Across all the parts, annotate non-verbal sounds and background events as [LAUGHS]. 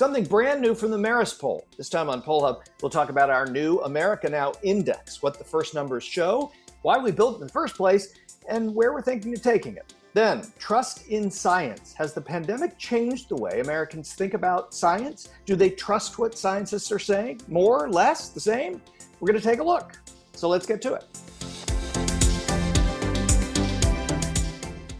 something brand new from the Marist poll. This time on Poll Hub, we'll talk about our new America Now Index, what the first numbers show, why we built it in the first place, and where we're thinking of taking it. Then, trust in science. Has the pandemic changed the way Americans think about science? Do they trust what scientists are saying? More, less, the same? We're going to take a look. So let's get to it.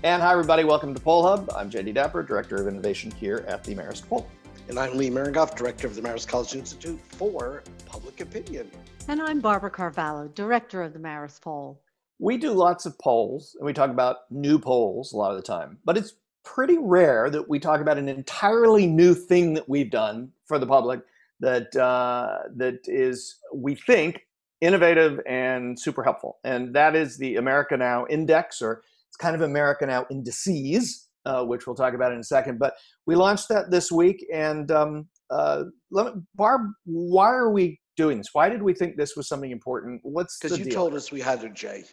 And hi, everybody. Welcome to Poll Hub. I'm Jay DeDapper, Director of Innovation here at the Marist Poll. And I'm Lee Miringoff, Director of the Marist College Institute for Public Opinion. And I'm Barbara Carvalho, Director of the Marist Poll. We do lots of polls and we talk about new polls a lot of the time, but it's pretty rare that we talk about an entirely new thing that we've done for the public that uh, that is, we think, innovative and super helpful. And that is the America Now Index, or it's kind of America Now Indices, uh, which we'll talk about in a second. But we launched that this week. And um, uh, me, Barb, why are we doing this? Why did we think this was something important? What's because you deal? told us we had to, Jay.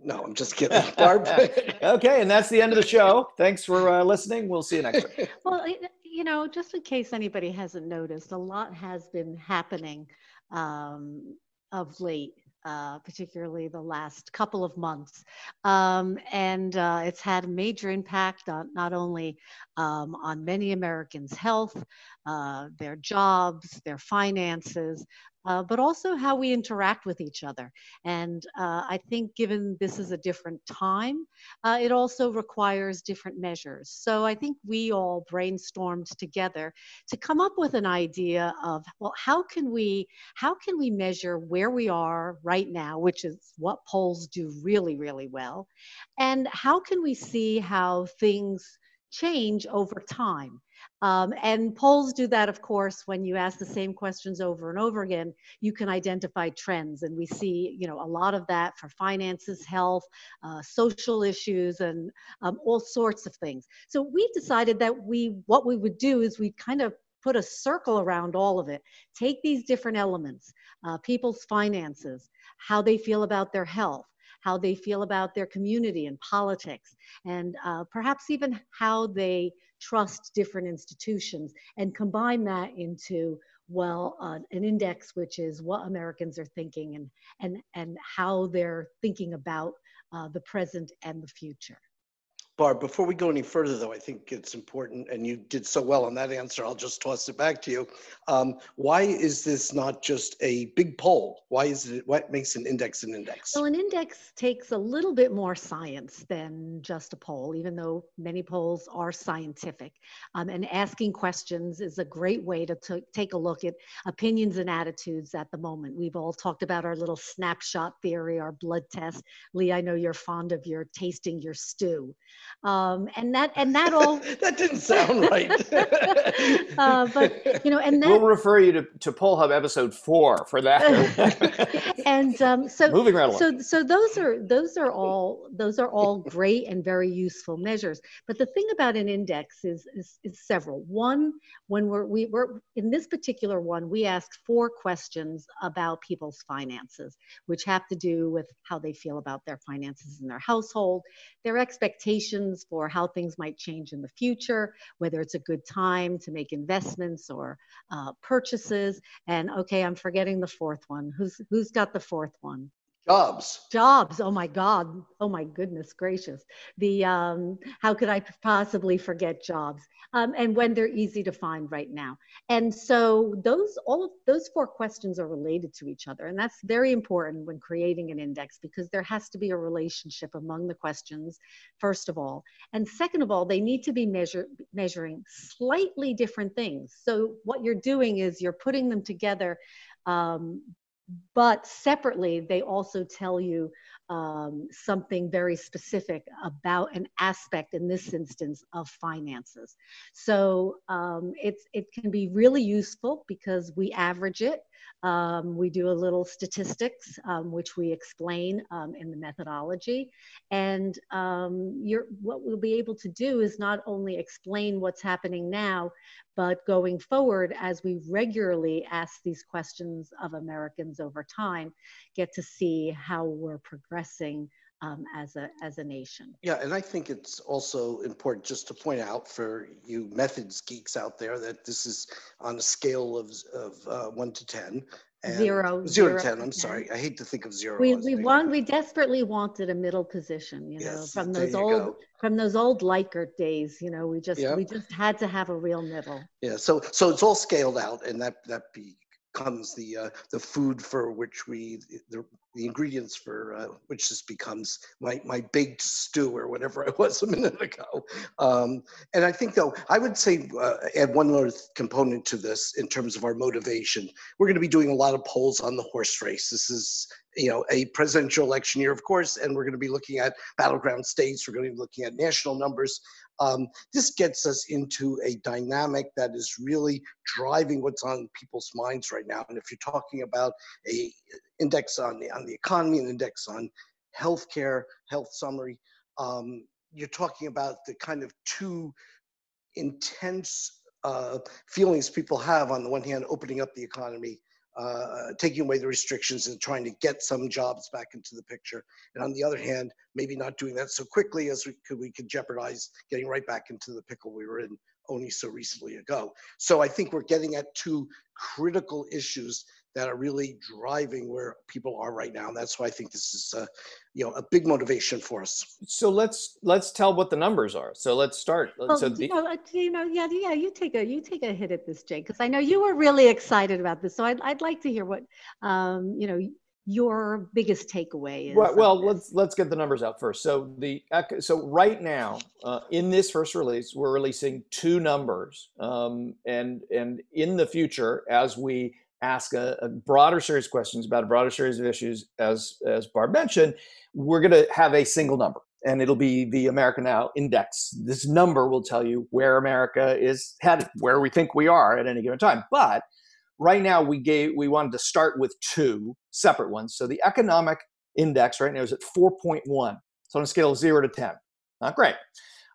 No, I'm just [LAUGHS] kidding, Barb. [LAUGHS] okay, and that's the end of the show. Thanks for uh, listening. We'll see you next week. [LAUGHS] Well, you know, just in case anybody hasn't noticed, a lot has been happening um, of late uh, particularly the last couple of months. Um, and uh, it's had a major impact on not only um, on many Americans' health, uh, their jobs, their finances, uh, but also how we interact with each other. And uh, I think, given this is a different time, uh, it also requires different measures. So I think we all brainstormed together to come up with an idea of, well, how can we how can we measure where we are right now, which is what polls do really, really well, and how can we see how things change over time. Um, and polls do that, of course, when you ask the same questions over and over again, you can identify trends. And we see, you know, a lot of that for finances, health, uh, social issues, and um, all sorts of things. So we decided that we, what we would do is we kind of put a circle around all of it. Take these different elements, uh, people's finances, how they feel about their health, how they feel about their community and politics, and uh, perhaps even how they trust different institutions, and combine that into well uh, an index which is what Americans are thinking and and and how they're thinking about uh, the present and the future. Barb, before we go any further, though, I think it's important, and you did so well on that answer. I'll just toss it back to you. Um, why is this not just a big poll? Why is it? What makes an index an index? Well, an index takes a little bit more science than just a poll, even though many polls are scientific. Um, and asking questions is a great way to take a look at opinions and attitudes at the moment. We've all talked about our little snapshot theory, our blood test. Lee, I know you're fond of your tasting your stew um, and that and that all [LAUGHS] that didn't sound right. [LAUGHS] uh, but you know, and that we'll refer you to, to Poll Hub episode four for that. [LAUGHS] and um, so moving right along. So so those are those are all those are all great and very useful measures. But the thing about an index is is, is several. One, when we're we, we're in this particular one, we ask four questions about people's finances, which have to do with how they feel about their finances in their household, their expectations for how things might change in the future, whether it's a good time to make investments or uh, purchases. And okay, I'm forgetting the fourth one. Who's who's got the fourth one? Jobs. Jobs. Oh my God. Oh my goodness gracious. The um, how could I possibly forget jobs? Um, and when they're easy to find right now. And so those all of those four questions are related to each other, and that's very important when creating an index because there has to be a relationship among the questions, first of all, and second of all, they need to be measure, measuring slightly different things. So what you're doing is you're putting them together um, but separately, they also tell you um, something very specific about an aspect, in this instance, of finances. So um, it's, it can be really useful because we average it. Um, we do a little statistics, um, which we explain um, in the methodology. And um, what we'll be able to do is not only explain what's happening now, but going forward, as we regularly ask these questions of Americans over time, get to see how we're progressing um, as a as a nation. Yeah, and I think it's also important just to point out for you methods geeks out there that this is on a scale of of uh, one to ten. Zero, zero, zero to 10, I'm sorry. I hate to think of zero. We, we want, we desperately wanted a middle position, you know, Yes, from those old, go. from those old Likert days, you know, we just, Yep. we just had to have a real middle. Yeah, so so it's all scaled out, and that that becomes the uh, the food for which we the, the ingredients for uh, which this becomes my my baked stew or whatever I was a minute ago. Um, and I think though I would say uh, add one more component to this in terms of our motivation. We're going to be doing a lot of polls on the horse race. This is you know a presidential election year, of course, and we're going to be looking at battleground states. We're going to be looking at national numbers. Um, this gets us into a dynamic that is really driving what's on people's minds right now. And if you're talking about a index on the on the economy, an index on healthcare, health summary, um, you're talking about the kind of two intense uh, feelings people have. On the one hand, opening up the economy. Uh, taking away the restrictions and trying to get some jobs back into the picture, and on the other hand, maybe not doing that so quickly as we could we could jeopardize getting right back into the pickle we were in only so recently ago. So I think we're getting at two critical issues that are really driving where people are right now. And that's why I think this is, uh, you know, a big motivation for us. So let's let's tell what the numbers are. So let's start. Well, so you know, uh, you know, yeah, yeah, you take a, you take a hit at this, Jake, because I know you were really excited about this. So I'd, I'd like to hear what, um, you know, your biggest takeaway is. well, of well let's let's get the numbers out first. So the so right now uh, in this first release, we're releasing two numbers, um, and and in the future, as we ask a, a broader series of questions about a broader series of issues, as as Barb mentioned, we're going to have a single number, and it'll be the America Now Index. This number will tell you where America is headed, where we think we are at any given time. But right now, we gave we wanted to start with two separate ones. So the economic index right now is at 4.1. So on a scale of zero to 10, not great.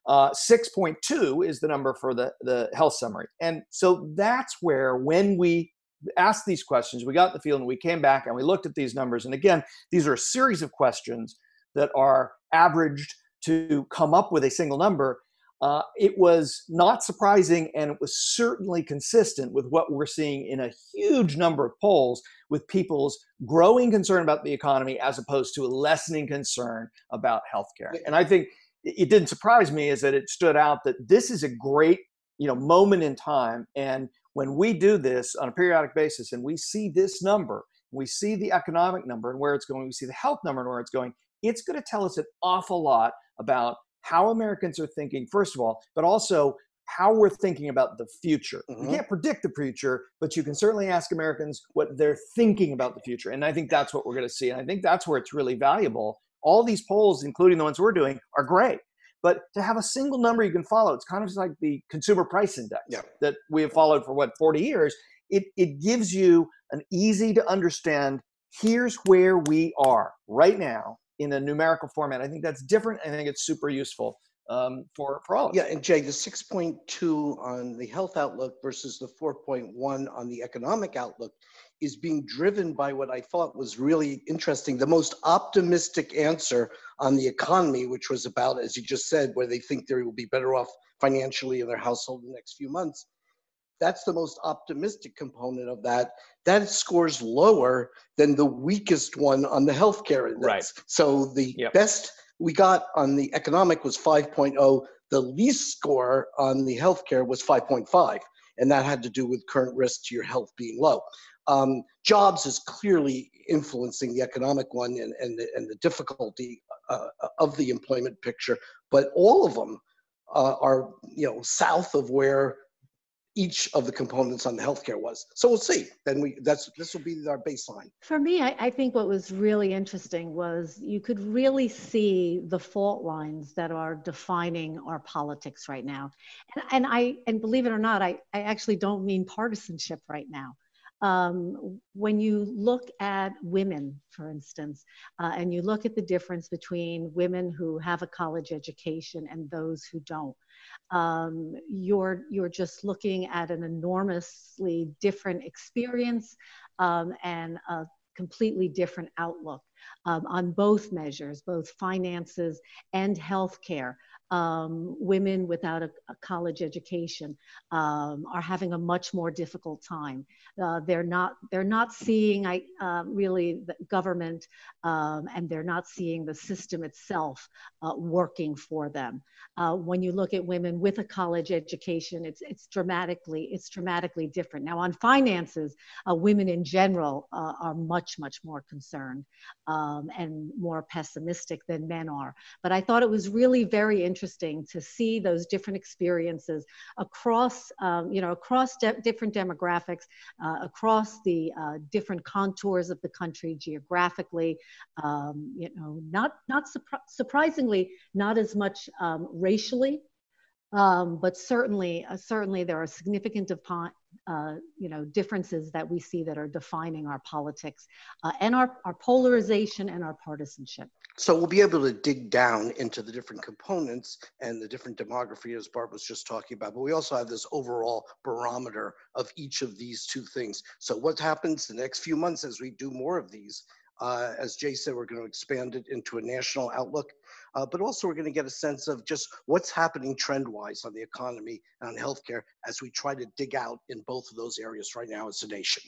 Uh, 6.2 is the number for the, the health summary. And so that's where when we asked these questions, we got the field and we came back and we looked at these numbers. And again, these are a series of questions that are averaged to come up with a single number. Uh, it was not surprising and it was certainly consistent with what we're seeing in a huge number of polls with people's growing concern about the economy as opposed to a lessening concern about healthcare. And I think it didn't surprise me is that it stood out that this is a great you know moment in time and when we do this on a periodic basis and we see this number we see the economic number and where it's going we see the health number and where it's going it's going to tell us an awful lot about how americans are thinking first of all but also how we're thinking about the future. Mhm. you can't predict the future but you can certainly ask americans what they're thinking about the future and i think that's what we're going to see and i think that's where it's really valuable. All these polls including the ones we're doing are great but to have a single number you can follow it's kind of like the consumer price index Yeah. that we have followed for what 40 years. It, it gives you an easy to understand here's where we are right now in a numerical format. I think that's different i think it's super useful um, for, for all of us. Yeah, and Jay, the 6.2 on the health outlook versus the 4.1 on the economic outlook is being driven by what I thought was really interesting. The most optimistic answer on the economy, which was about, as you just said, where they think they will be better off financially in their household in the next few months. That's the most optimistic component of that. That scores lower than the weakest one on the healthcare index. Right. So the Yep. best we got on the economic was 5.0. The least score on the healthcare was 5.5, and that had to do with current risk to your health being low. Um, jobs is clearly influencing the economic one and, and, the, and the difficulty uh, of the employment picture, but all of them uh, are you know south of where each of the components on the healthcare was. So we'll see. Then we that's this will be our baseline. For me, I, I think what was really interesting was you could really see the fault lines that are defining our politics right now. And, and I and believe it or not, I, I actually don't mean partisanship right now. Um, when you look at women, for instance, uh, and you look at the difference between women who have a college education and those who don't, um, you're you're just looking at an enormously different experience um, and a completely different outlook um, on both measures, both finances and healthcare um, women without a, a college education um, are having a much more difficult time. Uh, they're not they're not seeing I, uh, really the government um, and they're not seeing the system itself uh, working for them. Uh, when you look at women with a college education, it's it's dramatically it's dramatically different. Now on finances, uh, women in general uh, are much much more concerned um, and more pessimistic than men are. But I thought it was really very interesting interesting to see those different experiences across, um, you know, across de different demographics, uh, across the uh, different contours of the country geographically. Um, you know, not not surpri surprisingly, not as much um, racially, um, but certainly, uh, certainly there are significant uh, you know, differences that we see that are defining our politics uh, and our, our polarization and our partisanship. So we'll be able to dig down into the different components and the different demography as Barb was just talking about, but we also have this overall barometer of each of these two things. So what happens the next few months as we do more of these? Uh, as Jay said, we're going to expand it into a national outlook, uh, but also we're going to get a sense of just what's happening trend-wise on the economy and on healthcare as we try to dig out in both of those areas right now as a nation.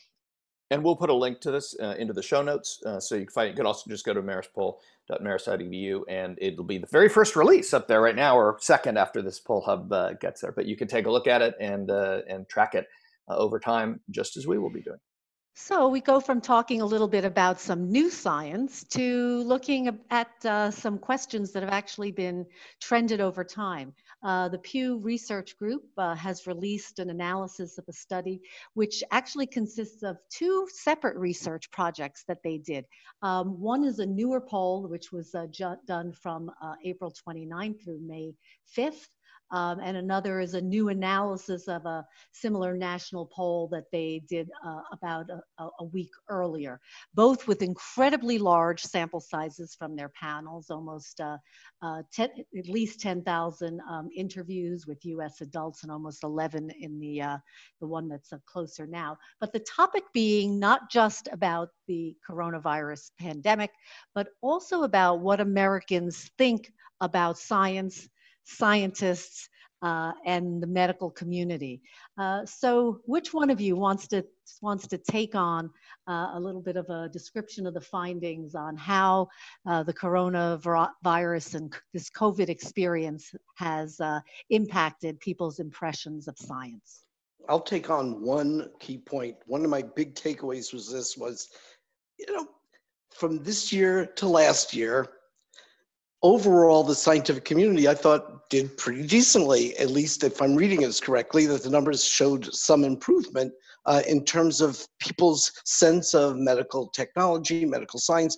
And we'll put a link to this uh, into the show notes, uh, so you can find. You can also just go to maristpoll.marist.edu, and it'll be the very first release up there right now, or second after this poll hub uh, gets there. But you can take a look at it and uh, and track it uh, over time, just as we will be doing. So we go from talking a little bit about some new science to looking at uh, some questions that have actually been trended over time. Uh, the Pew Research Group uh, has released an analysis of a study which actually consists of two separate research projects that they did. Um, one is a newer poll which was uh, done from uh, April 29 through May 5th. Um, and another is a new analysis of a similar national poll that they did uh, about a, a, week earlier, both with incredibly large sample sizes from their panels, almost uh, uh, ten, at least 10,000 um, interviews with US adults and almost 11 in the, uh, the one that's uh, closer now. But the topic being not just about the coronavirus pandemic, but also about what Americans think about science scientists, uh, and the medical community. Uh, so, which one of you wants to wants to take on uh, a little bit of a description of the findings on how uh, the coronavirus and this COVID experience has uh, impacted people's impressions of science? I'll take on one key point. One of my big takeaways was this: was you know, from this year to last year, overall, the scientific community, I thought, did pretty decently, at least if I'm reading this correctly, that the numbers showed some improvement uh, in terms of people's sense of medical technology, medical science,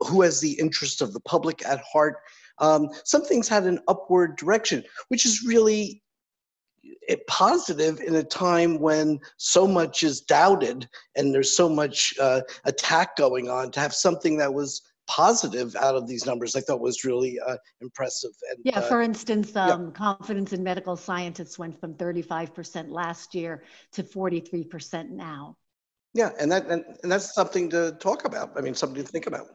who has the interest of the public at heart. Um, some things had an upward direction, which is really eh, positive in a time when so much is doubted and there's so much uh, attack going on to have something that was positive out of these numbers I thought was really uh, impressive. And, yeah, uh, for instance, um, yeah. confidence in medical scientists went from 35% last year to 43% now. Yeah, and that and, and that's something to talk about. I mean, something to think about.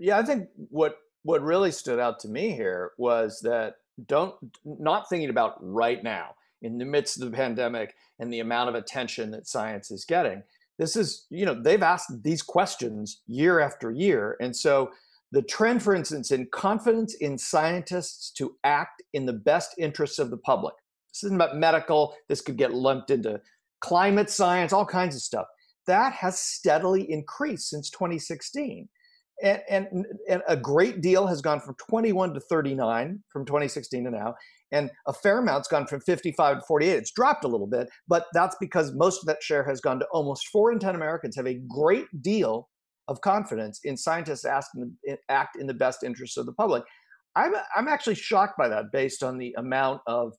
Yeah, I think what what really stood out to me here was that don't not thinking about right now in the midst of the pandemic and the amount of attention that science is getting this is you know they've asked these questions year after year. And so the trend for instance in confidence in scientists to act in the best interests of the public. This isn't about medical. This could get lumped into climate science all kinds of stuff. That has steadily increased since 2016 and, and, and a great deal has gone from 21 to 39 from 2016 to now and a fair amount's gone from 55 to 48. It's dropped a little bit, but that's because most of that share has gone to almost four in 10 Americans have a great deal of confidence in scientists asking act in the best interests of the public. I'm, I'm actually shocked by that based on the amount of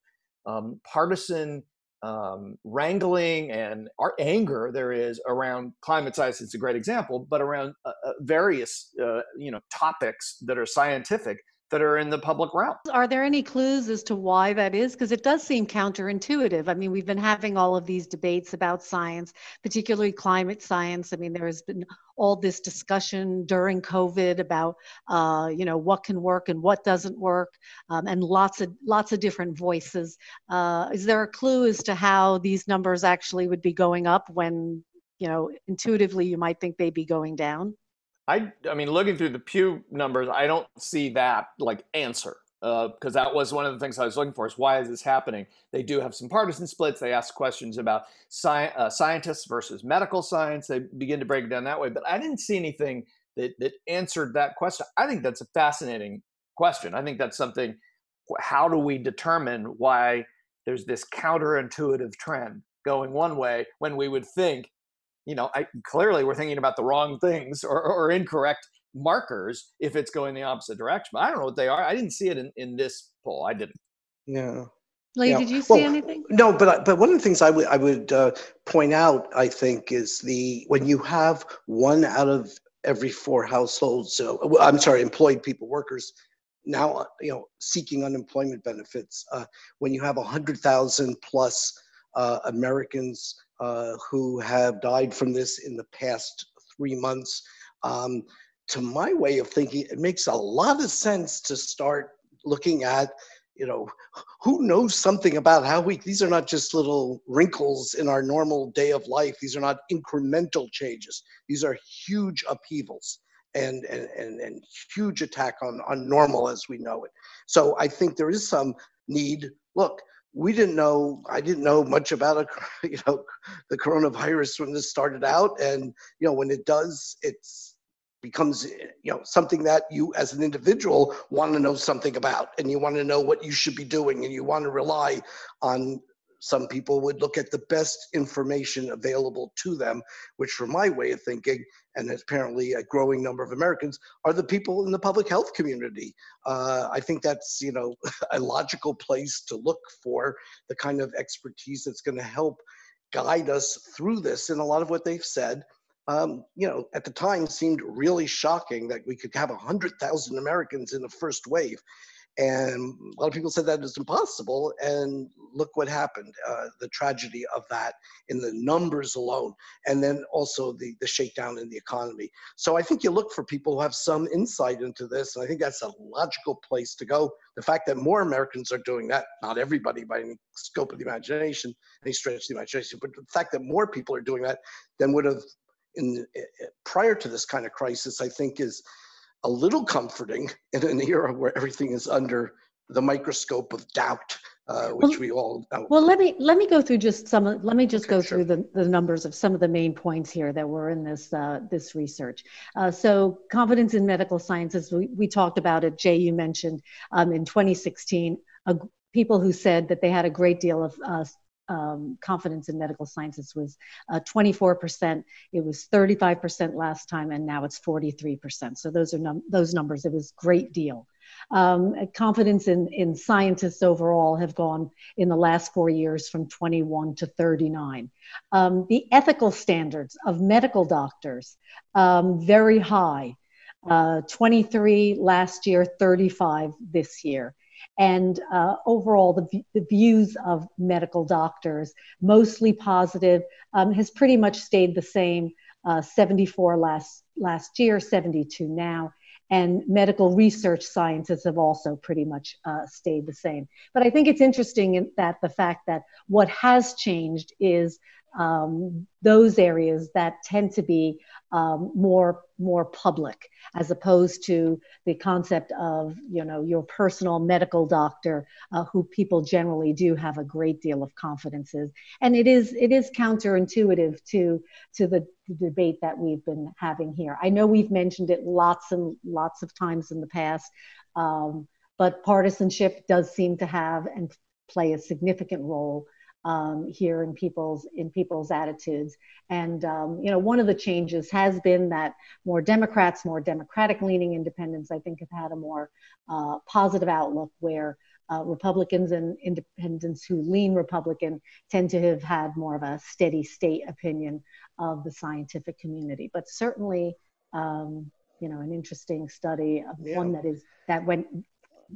um, partisan um, wrangling and anger there is around climate science. It's a great example, but around uh, uh various uh, you know topics that are scientific that are in the public realm. Are there any clues as to why that is? Because it does seem counterintuitive. I mean, we've been having all of these debates about science, particularly climate science. I mean, there has been all this discussion during COVID about, uh, you know, what can work and what doesn't work, um, and lots of lots of different voices. Uh, is there a clue as to how these numbers actually would be going up when, you know, intuitively you might think they'd be going down? I, I mean, looking through the Pew numbers, I don't see that like answer because uh, that was one of the things I was looking for is why is this happening? They do have some partisan splits. They ask questions about sci- uh, scientists versus medical science. They begin to break it down that way. But I didn't see anything that, that answered that question. I think that's a fascinating question. I think that's something. How do we determine why there's this counterintuitive trend going one way when we would think you know, I clearly we're thinking about the wrong things or, or incorrect markers if it's going the opposite direction. But I don't know what they are. I didn't see it in, in this poll. I didn't. Yeah. Lee, yeah. did you see well, anything? No, but but one of the things I would I would uh, point out, I think, is the when you have one out of every four households, so I'm sorry, employed people, workers, now uh, you know seeking unemployment benefits. Uh, when you have a hundred thousand plus uh, Americans uh, who have died from this in the past three months. Um, to my way of thinking, it makes a lot of sense to start looking at, you know, who knows something about how we, these are not just little wrinkles in our normal day of life. These are not incremental changes. These are huge upheavals and, and, and, and huge attack on, on normal as we know it. So I think there is some need. Look, we didn't know i didn't know much about a, [LAUGHS] you know the coronavirus when this started out. And you know when it does it's becomes you know something that you as an individual want to know something about. And you want to know what you should be doing and you want to rely on some people would look at the best information available to them, which, from my way of thinking, and apparently a growing number of Americans, are the people in the public health community. Uh, I think that's you know [LAUGHS] a logical place to look for the kind of expertise that's going to help guide us through this. And a lot of what they've said, um, you know, at the time seemed really shocking that we could have 100,000 Americans in the first wave. And a lot of people said that is impossible. And look what happened uh, the tragedy of that in the numbers alone, and then also the, the shakedown in the economy. So I think you look for people who have some insight into this. And I think that's a logical place to go. The fact that more Americans are doing that, not everybody by any scope of the imagination, any stretch of the imagination, but the fact that more people are doing that than would have in prior to this kind of crisis, I think is a little comforting [LAUGHS] in an era where everything is under the microscope of doubt, uh, which well, we all know. Well, let me let me go through just some. Let me just okay, go sure. through the, the numbers of some of the main points here that were in this uh, this research. Uh, so, confidence in medical sciences. We, we talked about it. Jay, you mentioned um, in 2016. people who said that they had a great deal of uh, um, confidence in medical sciences was uh, 24%. It was 35% last time, and now it's 43%. So those are num- those numbers. It was great deal. Um, confidence in, in scientists overall have gone in the last four years from 21 to 39. Um, the ethical standards of medical doctors, um, very high. Uh, 23 last year, 35 this year and uh, overall the, the views of medical doctors mostly positive um, has pretty much stayed the same uh, 74 last last year 72 now. And medical research sciences have also pretty much uh, stayed the same. But i think it's interesting that the fact that what has changed is um, those areas that tend to be um, more more public as opposed to the concept of you know your personal medical doctor uh, who people generally do have a great deal of confidence in. And it is it is counterintuitive to to the, the debate that we've been having here. I know we've mentioned it lots and lots of times in the past um, but partisanship does seem to have and play a significant role um, here in people's in people's attitudes. And um, you know, one of the changes has been that more Democrats, more Democratic-leaning independents, I think, have had a more uh, positive outlook where. Uh, Republicans and independents who lean Republican tend to have had more of a steady state opinion of the scientific community. But certainly, um, you know, an interesting study, yeah. one that is that went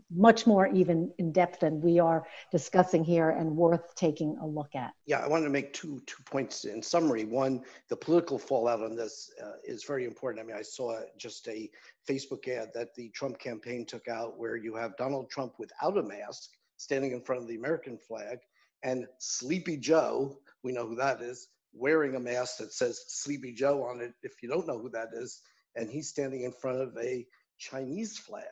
much more even in depth than we are discussing here and worth taking a look at. Yeah, I wanted to make two two points in summary. One, the political fallout on this uh, is very important. I mean, I saw just a Facebook ad that the Trump campaign took out where you have Donald Trump without a mask standing in front of the American flag and Sleepy Joe, we know who that is, wearing a mask that says Sleepy Joe on it if you don't know who that is, and he's standing in front of a Chinese flag.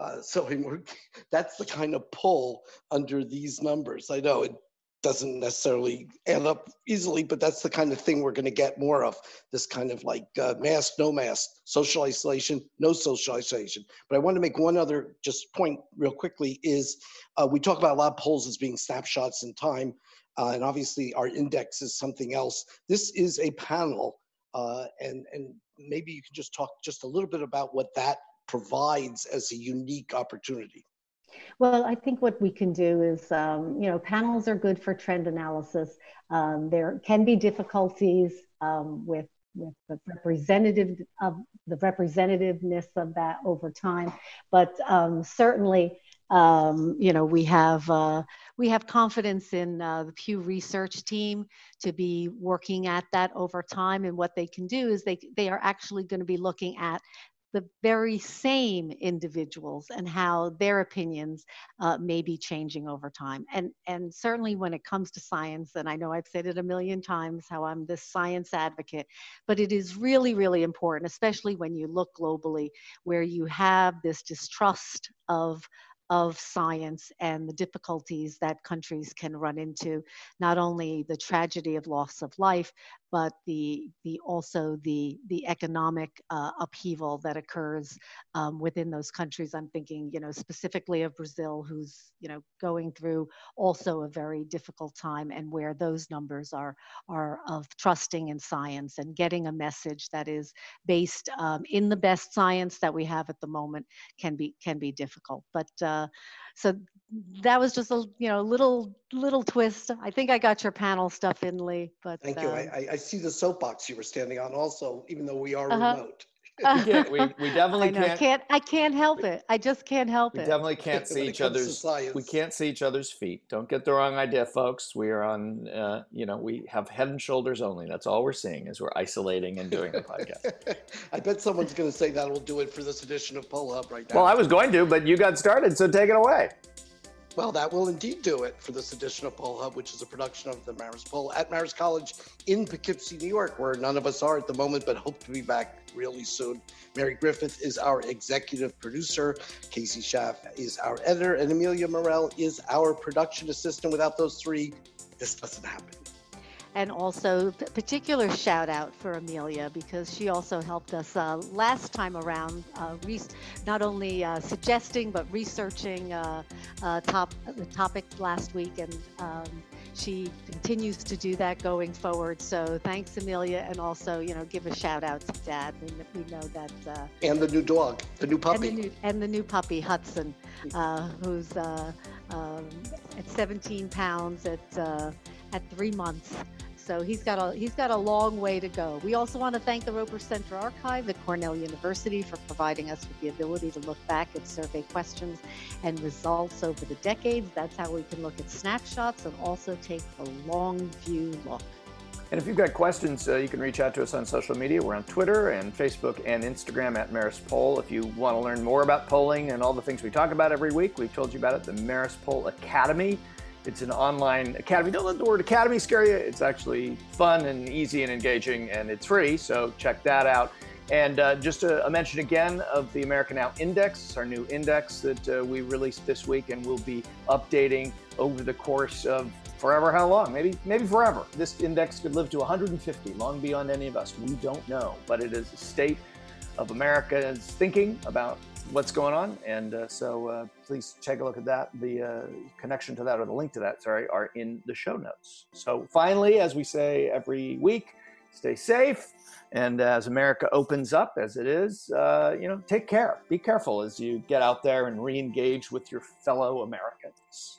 Uh, so [LAUGHS] that's the kind of pull under these numbers. I know it doesn't necessarily add up easily, but that's the kind of thing we're going to get more of this kind of like uh, mask, no mask, social isolation, no social isolation. But I want to make one other just point real quickly is uh, we talk about a lot of polls as being snapshots in time, uh, and obviously our index is something else. This is a panel, uh, and, and maybe you can just talk just a little bit about what that provides as a unique opportunity. Well, I think what we can do is, um, you know, panels are good for trend analysis. Um, there can be difficulties um, with with the representative of the representativeness of that over time, but um, certainly, um, you know, we have uh, we have confidence in uh, the Pew Research team to be working at that over time. And what they can do is they they are actually going to be looking at the very same individuals and how their opinions uh, may be changing over time. And, and certainly when it comes to science, and I know I've said it a million times how I'm this science advocate, but it is really, really important, especially when you look globally, where you have this distrust of of science and the difficulties that countries can run into, not only the tragedy of loss of life, but the the also the the economic uh, upheaval that occurs um, within those countries. I'm thinking, you know, specifically of Brazil, who's you know going through also a very difficult time, and where those numbers are are of trusting in science and getting a message that is based um, in the best science that we have at the moment can be can be difficult. But uh, so that was just a you know little little twist. I think I got your panel stuff in, Lee. But thank you. Um, I, I see the soapbox you were standing on also, even though we are uh-huh. remote. Yeah, [LAUGHS] we, we definitely I know, can't, can't. I can't help it. I just can't help we it. definitely can't see each other's. We can't see each other's feet. Don't get the wrong idea, folks. We are on. Uh, you know, we have head and shoulders only. That's all we're seeing is we're isolating and doing the podcast. [LAUGHS] I bet someone's going to say that will do it for this edition of Poll Hub right now. Well, I was going to, but you got started, so take it away. Well, that will indeed do it for this edition of Poll Hub, which is a production of the Marist Poll at Marist College in Poughkeepsie, New York, where none of us are at the moment, but hope to be back really soon. Mary Griffith is our executive producer. Casey Schaff is our editor, and Amelia Morell is our production assistant. Without those three, this doesn't happen and also particular shout out for Amelia because she also helped us uh, last time around, uh, re- not only uh, suggesting but researching uh, uh, top the topic last week, and um, she continues to do that going forward. So thanks, Amelia, and also you know give a shout out to Dad. We, we know that uh, and the new dog, the new puppy, and the new, and the new puppy Hudson, who's um, at 17 pounds at at three months. So he's got a he's got a long way to go. We also want to thank the Roper Center Archive at Cornell University for providing us with the ability to look back at survey questions and results over the decades. That's how we can look at snapshots and also take a long view look. And if you've got questions, uh, you can reach out to us on social media. We're on Twitter and Facebook and Instagram at Marist Poll. If you want to learn more about polling and all the things we talk about every week, we've told you about it, the Marist Poll Academy. It's an online academy. Don't let the word academy scare you. It's actually fun and easy and engaging, and it's free. So check that out. And uh, just a, a, mention again of the American Now Index, our new index that uh, we released this week, and we'll be updating over the course of forever. How long? Maybe, maybe forever. This index could live to 150, long beyond any of us. We don't know, but it is a state of America's thinking about what's going on. And uh, so uh, please take a look at that. The uh, connection to that or the link to that, sorry, are in the show notes. So finally, as we say every week, stay safe. And as America opens up, as it is, uh, you know, take care. Be careful as you get out there and re-engage with your fellow Americans.